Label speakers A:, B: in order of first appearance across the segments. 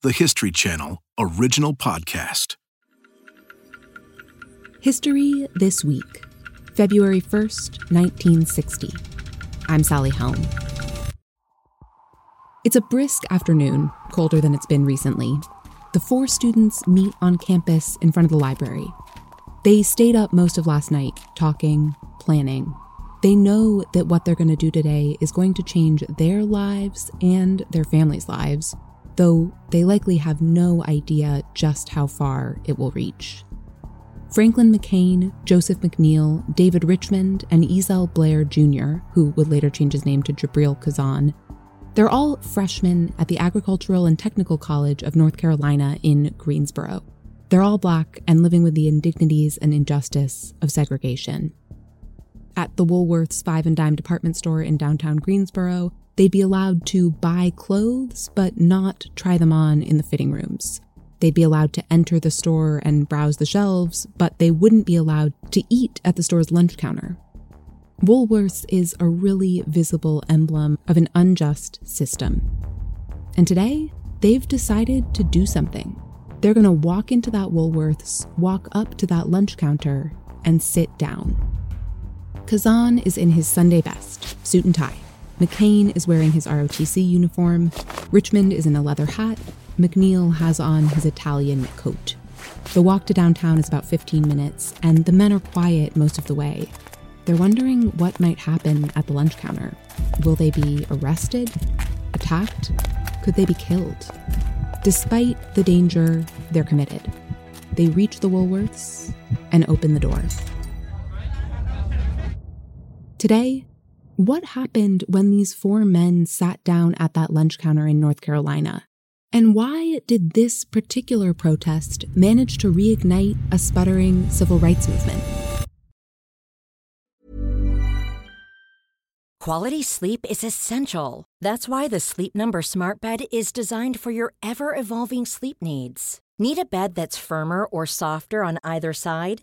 A: the History Channel original podcast.
B: History This Week, February 1st, 1960. I'm Sally Helm. It's a brisk afternoon, colder than it's been recently. The four students meet on campus in front of the library. They stayed up most of last night, talking, planning. They know that what they're going to do today is going to change their lives and their families' lives, though they likely have no idea just how far it will reach. Franklin McCain, Joseph McNeil, David Richmond, and Ezell Blair Jr., who would later change his name to Jibreel Khazan, they're all freshmen at the Agricultural and Technical College of North Carolina in Greensboro. They're all black and living with the indignities and injustice of segregation. At the Woolworth's five and dime department store in downtown Greensboro, they'd be allowed to buy clothes but not try them on in the fitting rooms. They'd be allowed to enter the store and browse the shelves, but they wouldn't be allowed to eat at the store's lunch counter. Woolworths is a really visible emblem of an unjust system. And today, they've decided to do something. They're going to walk into that Woolworths, walk up to that lunch counter, and sit down. Khazan is in his Sunday best, suit and tie. McCain is wearing his ROTC uniform. Richmond is in a leather hat. McNeil has on his Italian coat. The walk to downtown is about 15 minutes, and the men are quiet most of the way, they're wondering what might happen at the lunch counter. Will they be arrested? Attacked? Could they be killed? Despite the danger, they're committed. They reach the Woolworths and open the door. Today, what happened when these four men sat down at that lunch counter in North Carolina? And why did this particular protest manage to reignite a sputtering civil rights movement?
C: Quality sleep is essential. That's why the Sleep Number Smart Bed is designed for your ever evolving sleep needs. Need a bed that's firmer or softer on either side?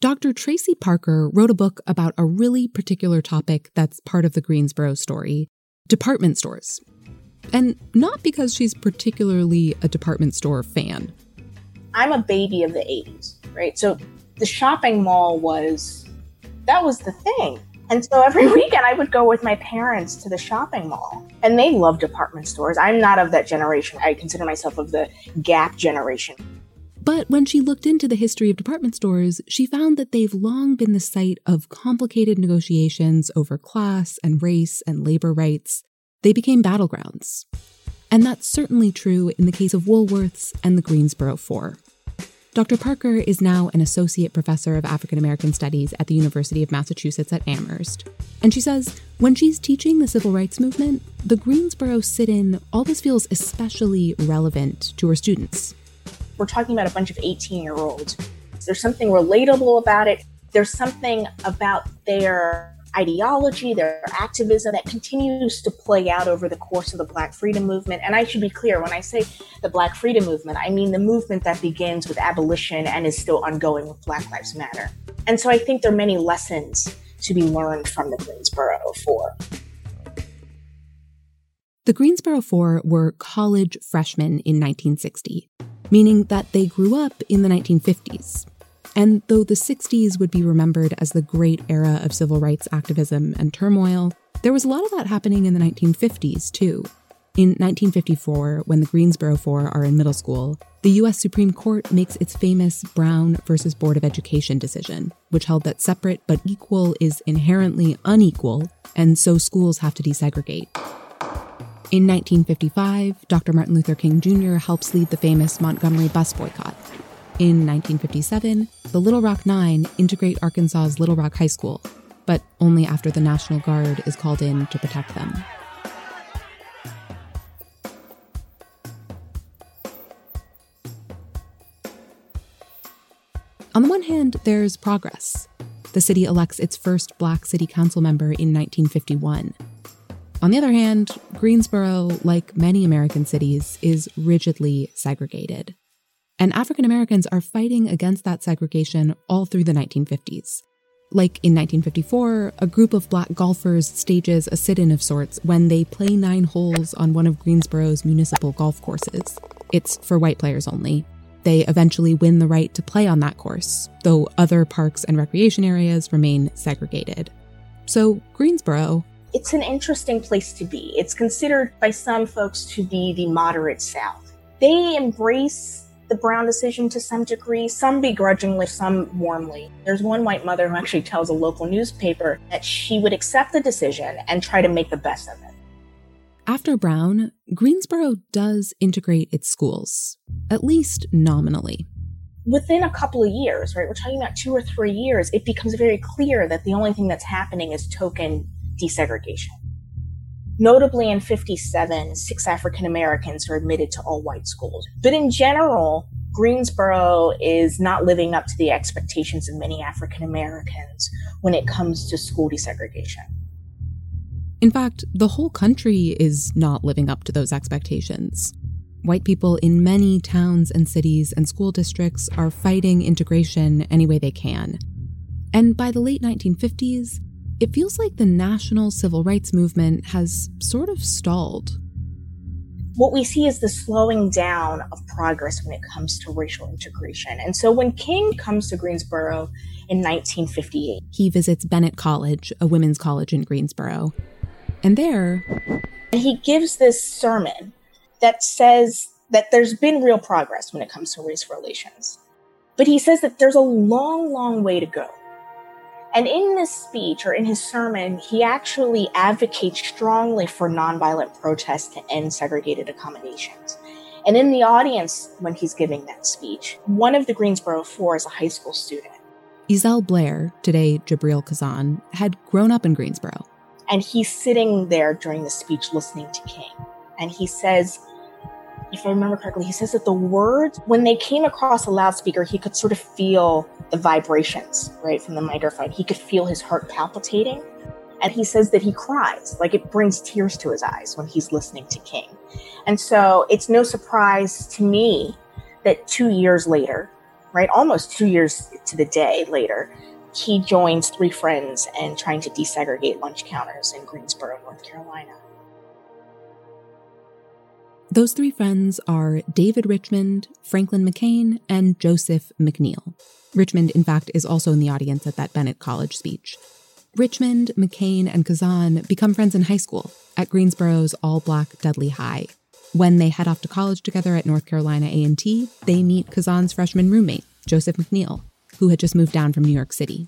B: Dr. Tracy Parker wrote a book about a really particular topic that's part of the Greensboro story: department stores. And not because she's particularly a department store fan.
D: I'm a baby of the 80s, right? So the shopping mall was that was the thing. And so every mm-hmm. weekend I would go with my parents to the shopping mall. And they love department stores. I'm not of that generation. I consider myself of the gap generation.
B: But when she looked into the history of department stores, she found that they've long been the site of complicated negotiations over class and race and labor rights. They became battlegrounds. And that's certainly true in the case of Woolworths and the Greensboro Four. Dr. Parker is now an associate professor of African American studies at the University of Massachusetts at Amherst. And she says when she's teaching the civil rights movement, the Greensboro sit in always feels especially relevant to her students.
D: We're talking about a bunch of 18 year olds. There's something relatable about it, there's something about their ideology, their activism that continues to play out over the course of the Black Freedom Movement. And I should be clear when I say the Black Freedom Movement, I mean the movement that begins with abolition and is still ongoing with Black Lives Matter. And so I think there are many lessons to be learned from the Greensboro Four.
B: The Greensboro Four were college freshmen in 1960, meaning that they grew up in the 1950s. And though the 60s would be remembered as the great era of civil rights activism and turmoil, there was a lot of that happening in the 1950s, too. In 1954, when the Greensboro Four are in middle school, the U.S. Supreme Court makes its famous Brown versus Board of Education decision, which held that separate but equal is inherently unequal, and so schools have to desegregate. In 1955, Dr. Martin Luther King Jr. helps lead the famous Montgomery bus boycott. In 1957, the Little Rock Nine integrate Arkansas's Little Rock High School, but only after the National Guard is called in to protect them. On the one hand, there's progress. The city elects its first black city council member in 1951, on the other hand, Greensboro, like many American cities, is rigidly segregated. And African Americans are fighting against that segregation all through the 1950s. Like in 1954, a group of black golfers stages a sit in of sorts when they play nine holes on one of Greensboro's municipal golf courses. It's for white players only. They eventually win the right to play on that course, though other parks and recreation areas remain segregated. So, Greensboro.
D: It's an interesting place to be. It's considered by some folks to be the moderate South. They embrace the Brown decision to some degree, some begrudgingly, some warmly. There's one white mother who actually tells a local newspaper that she would accept the decision and try to make the best of it.
B: After Brown, Greensboro does integrate its schools, at least nominally.
D: Within a couple of years, right, we're talking about two or three years, it becomes very clear that the only thing that's happening is token desegregation. Notably, in 57, six African Americans are admitted to all white schools. But in general, Greensboro is not living up to the expectations of many African Americans when it comes to school desegregation.
B: In fact, the whole country is not living up to those expectations. White people in many towns and cities and school districts are fighting integration any way they can. And by the late 1950s, it feels like the national civil rights movement has sort of stalled.
D: What we see is the slowing down of progress when it comes to racial integration. And so when King comes to Greensboro in 1958,
B: he visits Bennett College, a women's college in Greensboro. And there,
D: he gives this sermon that says that there's been real progress when it comes to race relations. But he says that there's a long, long way to go. And in this speech or in his sermon, he actually advocates strongly for nonviolent protest to end segregated accommodations. And in the audience, when he's giving that speech, one of the Greensboro Four is a high school student.
B: Ezell Blair, today Jibreel Khazan, had grown up in Greensboro.
D: And he's sitting there during the speech listening to King. And he says, if I remember correctly, he says that the words, when they came across a loudspeaker, he could sort of feel the vibrations, right, from the microphone. He could feel his heart palpitating. And he says that he cries, like it brings tears to his eyes when he's listening to King. And so it's no surprise to me that two years later, right, almost two years to the day later, he joins three friends and trying to desegregate lunch counters in Greensboro, North Carolina.
B: Those three friends are David Richmond, Franklin McCain, and Joseph McNeil. Richmond, in fact, is also in the audience at that Bennett College speech. Richmond, McCain, and Khazan become friends in high school at Greensboro's all-black Dudley High. When they head off to college together at North Carolina A&T, they meet Khazan's freshman roommate, Joseph McNeil, who had just moved down from New York City.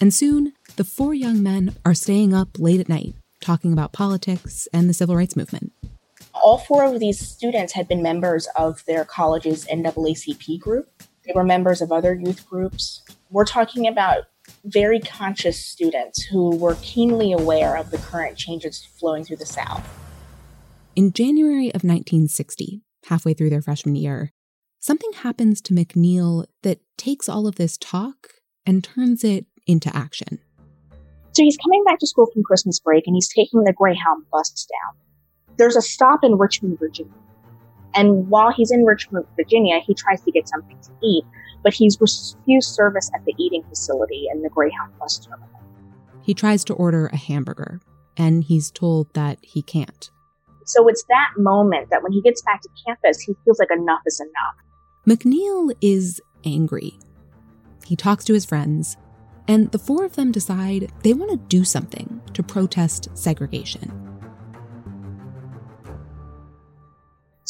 B: And soon, the four young men are staying up late at night, talking about politics and the civil rights movement
D: all four of these students had been members of their college's NAACP group. They were members of other youth groups. We're talking about very conscious students who were keenly aware of the current changes flowing through the South.
B: In January of 1960, halfway through their freshman year, something happens to McNeil that takes all of this talk and turns it into action.
D: So he's coming back to school from Christmas break and he's taking the Greyhound bus down there's a stop in Richmond, Virginia. And while he's in Richmond, Virginia, he tries to get something to eat, but he's refused service at the eating facility in the Greyhound bus terminal.
B: He tries to order a hamburger, and he's told that he can't.
D: So it's that moment that when he gets back to campus, he feels like enough is enough.
B: McNeil is angry. He talks to his friends, and the four of them decide they want to do something to protest segregation.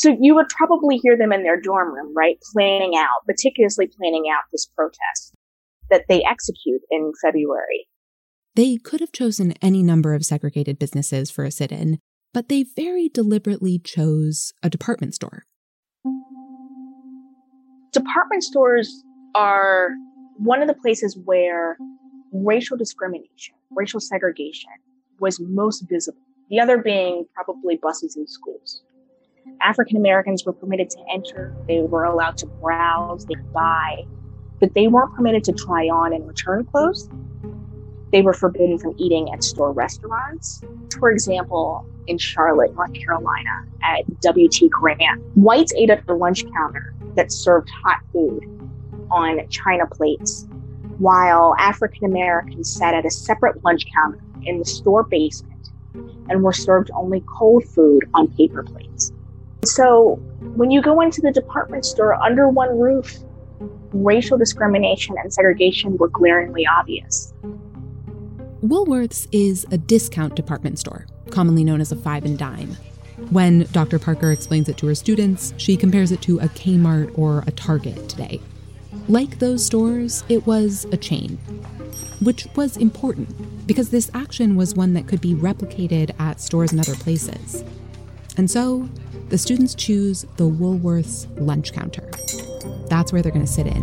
D: So you would probably hear them in their dorm room, right? Planning out, meticulously planning out this protest that they execute in February.
B: They could have chosen any number of segregated businesses for a sit in, but they very deliberately chose a department store.
D: Department stores are one of the places where racial discrimination, racial segregation was most visible. The other being probably buses and schools. African Americans were permitted to enter, they were allowed to browse, they could buy. but they weren't permitted to try on and return clothes. They were forbidden from eating at store restaurants. For example, in Charlotte, North Carolina, at W.T. Grant, whites ate at the lunch counter that served hot food on china plates, while African Americans sat at a separate lunch counter in the store basement and were served only cold food on paper plates. So when you go into the department store under one roof, racial discrimination and segregation were glaringly obvious.
B: Woolworths is a discount department store, commonly known as a five and dime. When Dr. Parker explains it to her students, she compares it to a Kmart or a Target today. Like those stores, it was a chain, which was important because this action was one that could be replicated at stores and other places. And so, the students choose the Woolworths lunch counter. That's where they're going to sit in.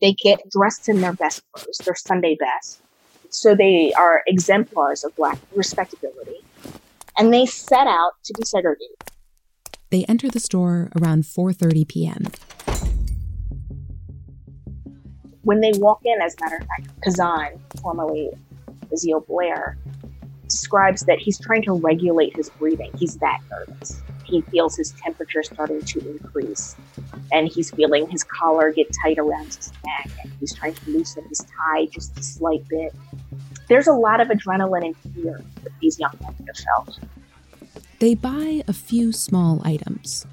D: They get dressed in their best clothes, their Sunday best. So they are exemplars of black respectability. And they set out to desegregate.
B: they enter the store around 4:30 p.m.
D: When they walk in, as a matter of fact, Khazan, formerly Ezell Blair, describes that he's trying to regulate his breathing. He's that nervous. He feels his temperature starting to increase, and he's feeling his collar get tight around his neck, and he's trying to loosen his tie just a slight bit. There's a lot of adrenaline and fear that these young men have felt.
B: They buy a few small items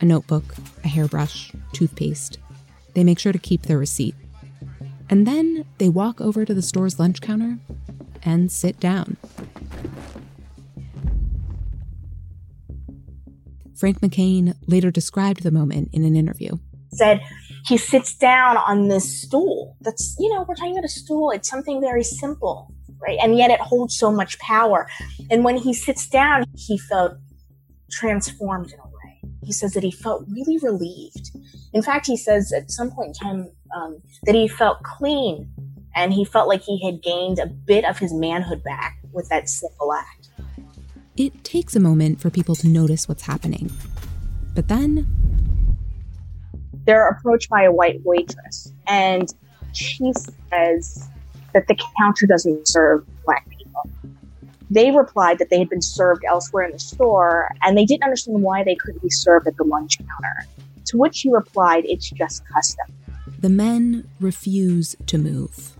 B: a notebook, a hairbrush, toothpaste. They make sure to keep their receipt. And then they walk over to the store's lunch counter and sit down. Frank McCain later described the moment in an interview.
D: said he sits down on this stool. That's, you know, we're talking about a stool. It's something very simple, right? And yet it holds so much power. And when he sits down, he felt transformed in a way. He says that he felt really relieved. In fact, he says at some point in time um, that he felt clean and he felt like he had gained a bit of his manhood back with that simple act.
B: It takes a moment for people to notice what's happening. But then
D: they're approached by a white waitress and she says that the counter doesn't serve black people. They replied that they had been served elsewhere in the store and they didn't understand why they couldn't be served at the lunch counter. To which she replied, it's just custom.
B: the men refuse to move,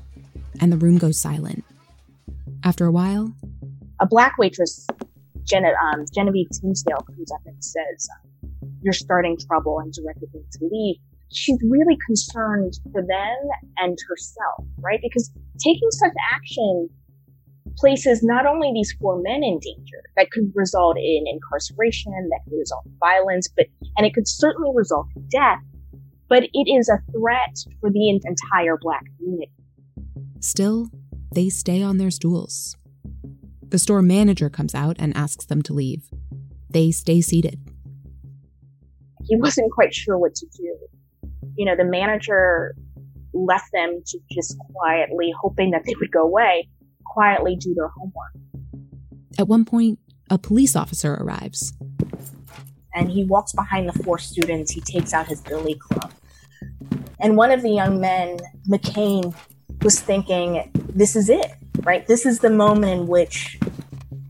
B: and the room goes silent. After a while,
D: A black waitress, Um, Genevieve Tisdale, comes up and says, You're starting trouble and directed them to leave. She's really concerned for them and herself, right? Because taking such action places not only these four men in danger that could result in incarceration, that could result in violence, but and it could certainly result in death, but it is a threat for the entire black community.
B: still, they stay on their stools. The store manager comes out and asks them to leave. They stay seated.
D: He wasn't quite sure what to do. You know, the manager left them to just quietly, hoping that they would go away, quietly do their homework.
B: At one point, a police officer arrives.
D: and he walks behind the four students. He takes out his billy club. And one of the young men, McCain, was thinking, this is it, right? This is the moment in which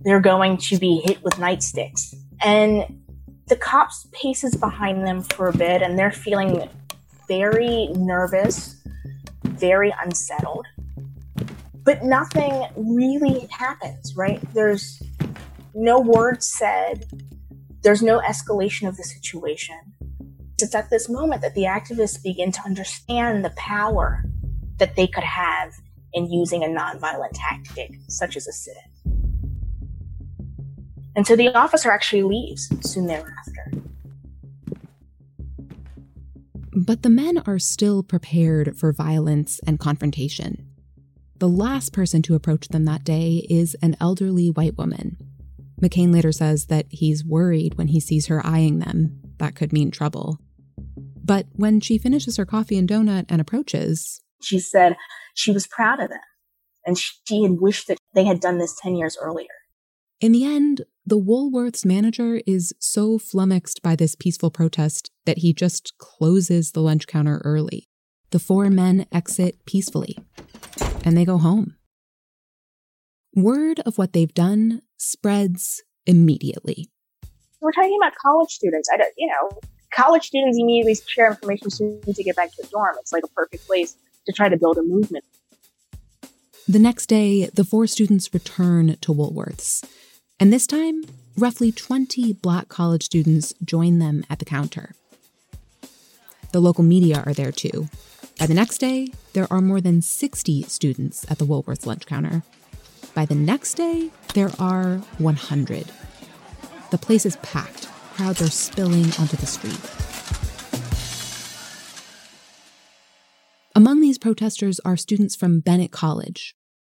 D: they're going to be hit with nightsticks. And the cops paces behind them for a bit and they're feeling very nervous, very unsettled. But nothing really happens, right? There's no words said. There's no escalation of the situation. It's at this moment that the activists begin to understand the power that they could have in using a nonviolent tactic, such as a sit in. And so the officer actually leaves soon thereafter.
B: But the men are still prepared for violence and confrontation. The last person to approach them that day is an elderly white woman. McCain later says that he's worried when he sees her eyeing them. That could mean trouble. But when she finishes her coffee and donut and approaches,
D: she said she was proud of them and she had wished that they had done this 10 years earlier.
B: In the end, the Woolworths manager is so flummoxed by this peaceful protest that he just closes the lunch counter early. The four men exit peacefully, and they go home. Word of what they've done spreads immediately.
D: We're talking about college students. I don't, you know, college students immediately share information as soon as they get back to the dorm. It's like a perfect place to try to build a movement.
B: The next day, the four students return to Woolworths. And this time, roughly 20 black college students join them at the counter. The local media are there too. By the next day, there are more than 60 students at the Woolworths lunch counter. By the next day, there are 100. The place is packed. Crowds are spilling onto the street. Among these protesters are students from Bennett College,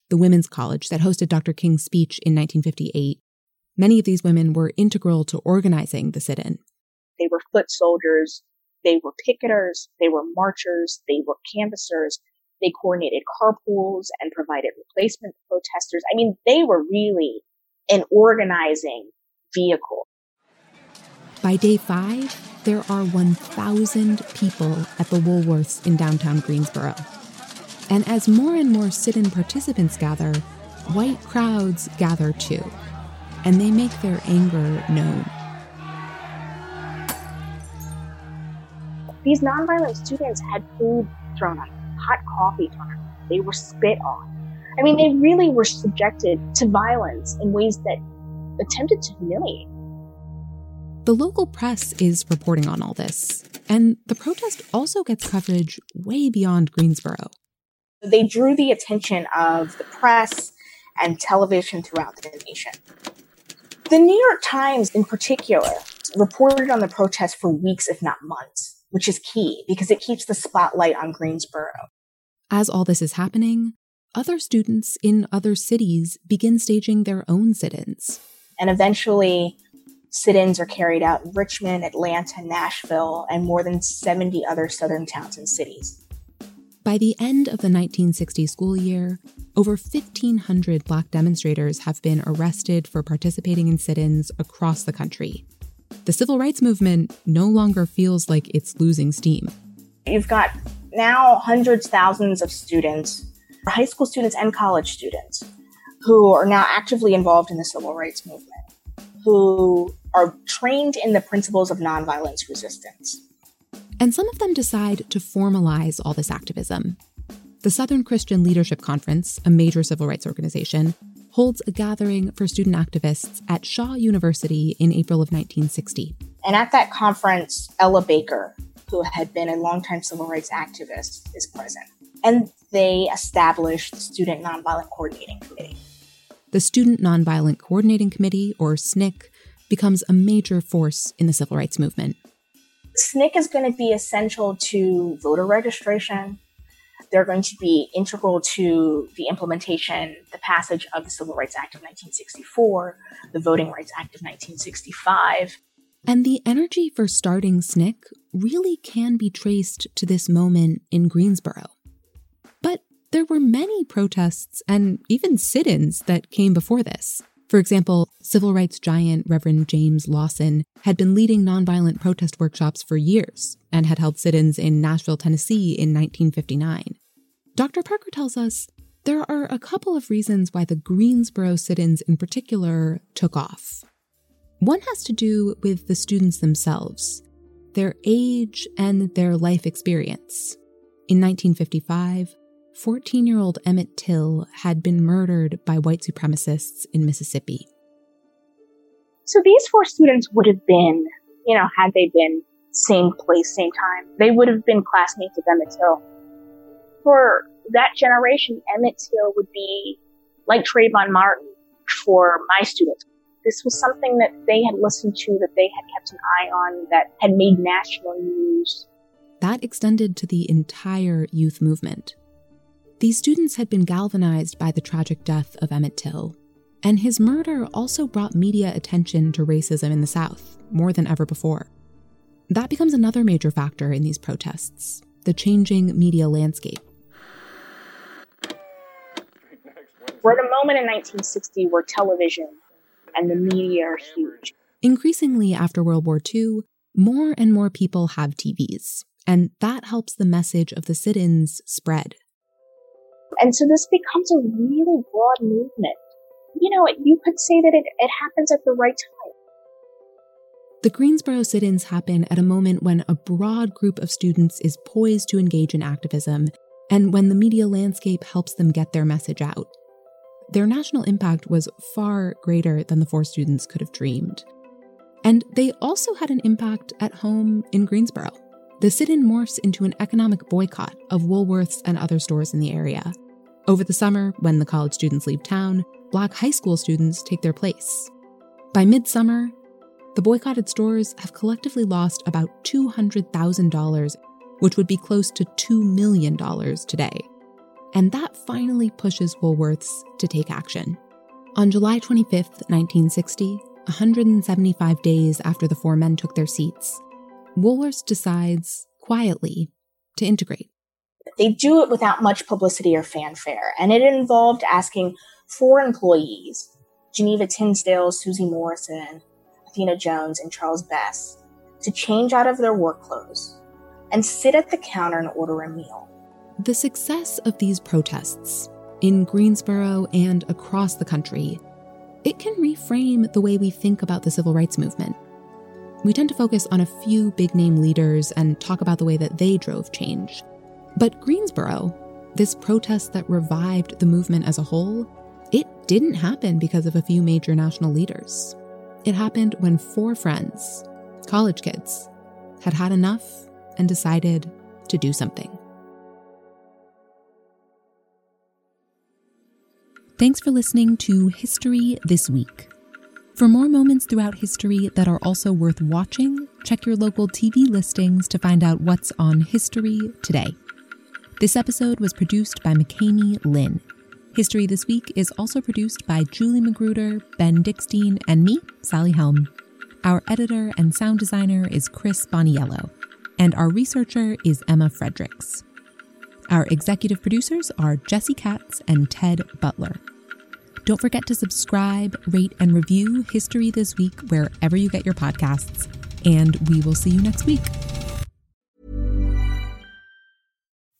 B: the women's college that hosted Dr. King's speech in 1958 Many of these women were integral to organizing the sit in.
D: They were foot soldiers, they were picketers, they were marchers, they were canvassers, they coordinated carpools and provided replacement protesters. I mean, they were really an organizing vehicle.
B: By day five, there are 1,000 people at the Woolworths in downtown Greensboro. And as more and more sit in participants gather, white crowds gather too and they make their anger known.
D: These nonviolent students had food thrown on them, hot coffee thrown on them, they were spit on. I mean, they really were subjected to violence in ways that attempted to humiliate.
B: The local press is reporting on all this, and the protest also gets coverage way beyond Greensboro.
D: They drew the attention of the press and television throughout the nation. The New York Times, in particular, reported on the protest for weeks, if not months, which is key because it keeps the spotlight on Greensboro.
B: As all this is happening, other students in other cities begin staging their own sit ins.
D: And eventually, sit ins are carried out in Richmond, Atlanta, Nashville, and more than 70 other southern towns and cities.
B: By the end of the 1960 school year, over 1,500 Black demonstrators have been arrested for participating in sit ins across the country. The civil rights movement no longer feels like it's losing steam.
D: You've got now hundreds, thousands of students, high school students and college students, who are now actively involved in the civil rights movement, who are trained in the principles of nonviolence resistance.
B: And some of them decide to formalize all this activism. The Southern Christian Leadership Conference, a major civil rights organization, holds a gathering for student activists at Shaw University in April of 1960.
D: And at that conference, Ella Baker, who had been a longtime civil rights activist, is present. And they established the Student Nonviolent Coordinating Committee.
B: The Student Nonviolent Coordinating Committee, or SNCC, becomes a major force in the civil rights movement.
D: SNCC is going to be essential to voter registration. They're going to be integral to the implementation, the passage of the Civil Rights Act of 1964, the Voting Rights Act of 1965.
B: And the energy for starting SNCC really can be traced to this moment in Greensboro. But there were many protests and even sit ins that came before this. For example, civil rights giant Reverend James Lawson had been leading nonviolent protest workshops for years and had held sit ins in Nashville, Tennessee in 1959. Dr. Parker tells us there are a couple of reasons why the Greensboro sit ins in particular took off. One has to do with the students themselves, their age, and their life experience. In 1955, 14 year old Emmett Till had been murdered by white supremacists in Mississippi.
D: So these four students would have been, you know, had they been same place, same time, they would have been classmates of Emmett Till. For that generation, Emmett Till would be like Trayvon Martin for my students. This was something that they had listened to, that they had kept an eye on, that had made national news.
B: That extended to the entire youth movement. These students had been galvanized by the tragic death of Emmett Till, and his murder also brought media attention to racism in the South more than ever before. That becomes another major factor in these protests the changing media landscape.
D: We're at a moment in 1960 where television and the media are huge.
B: Increasingly after World War II, more and more people have TVs, and that helps the message of the sit ins spread.
D: And so this becomes a really broad movement. You know, you could say that it, it happens at the right time.
B: The Greensboro sit ins happen at a moment when a broad group of students is poised to engage in activism and when the media landscape helps them get their message out. Their national impact was far greater than the four students could have dreamed. And they also had an impact at home in Greensboro. The sit in morphs into an economic boycott of Woolworths and other stores in the area. Over the summer, when the college students leave town, black high school students take their place. By midsummer, the boycotted stores have collectively lost about $200,000, which would be close to $2 million today. And that finally pushes Woolworths to take action. On July 25, 1960, 175 days after the four men took their seats, Woolworths decides, quietly, to integrate.
D: They do it without much publicity or fanfare, and it involved asking four employees Geneva Tisdale, Susie Morrison, Anetha Jones, and Charles Bess to change out of their work clothes and sit at the counter and order a meal.
B: The success of these protests in Greensboro and across the country, it can reframe the way we think about the civil rights movement. We tend to focus on a few big name leaders and talk about the way that they drove change. But Greensboro, this protest that revived the movement as a whole, it didn't happen because of a few major national leaders. It happened when four friends, college kids, had had enough and decided to do something. Thanks for listening to History This Week. For more moments throughout history that are also worth watching, check your local TV listings to find out what's on History today. This episode was produced by McKamey Lynn. History This Week is also produced by Julie Magruder, Ben Dickstein, and me, Sally Helm. Our editor and sound designer is Chris Boniello, and our researcher is Emma Fredericks. Our executive producers are Jesse Katz and Ted Butler. Don't forget to subscribe, rate, and review History This Week wherever you get your podcasts. And we will see you next week.